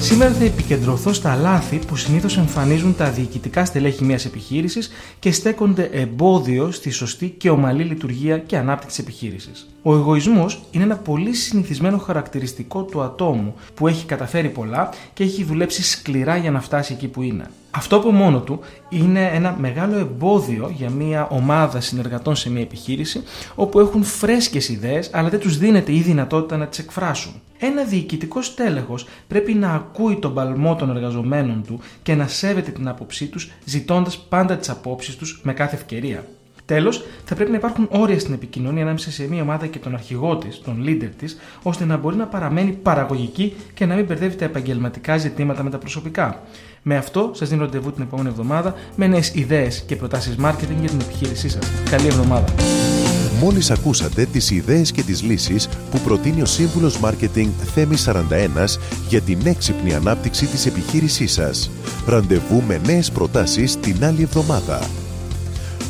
Σήμερα θα επικεντρωθώ στα λάθη που συνήθως εμφανίζουν τα διοικητικά στελέχη μιας επιχείρησης και στέκονται εμπόδιο στη σωστή και ομαλή λειτουργία και ανάπτυξη επιχείρησης. Ο εγωισμός είναι ένα πολύ συνηθισμένο χαρακτηριστικό του ατόμου που έχει καταφέρει πολλά και έχει δουλέψει σκληρά για να φτάσει εκεί που είναι. Αυτό από μόνο του είναι ένα μεγάλο εμπόδιο για μια ομάδα συνεργατών σε μια επιχείρηση όπου έχουν φρέσκες ιδέες αλλά δεν τους δίνεται η δυνατότητα να τις εκφράσουν. Ένα διοικητικό στέλεχος πρέπει να ακούει τον παλμό των εργαζομένων του και να σέβεται την άποψή τους ζητώντας πάντα τις απόψεις τους με κάθε ευκαιρία. Τέλος, θα πρέπει να υπάρχουν όρια στην επικοινωνία ανάμεσα σε μια ομάδα και τον αρχηγό της, τον leader της, ώστε να μπορεί να παραμένει παραγωγική και να μην μπερδεύει τα επαγγελματικά ζητήματα με τα προσωπικά. Με αυτό, σας δίνω ραντεβού την επόμενη εβδομάδα με νέες ιδέες και προτάσεις marketing για την επιχείρησή σας. Καλή εβδομάδα. Μόλις ακούσατε τις ιδέες και τις λύσεις που προτείνει ο σύμβουλος Μάρκετινγκ Θέμη 41 για την έξυπνη ανάπτυξη της επιχείρησής σας. Ραντεβού με νέες προτάσεις την άλλη εβδομάδα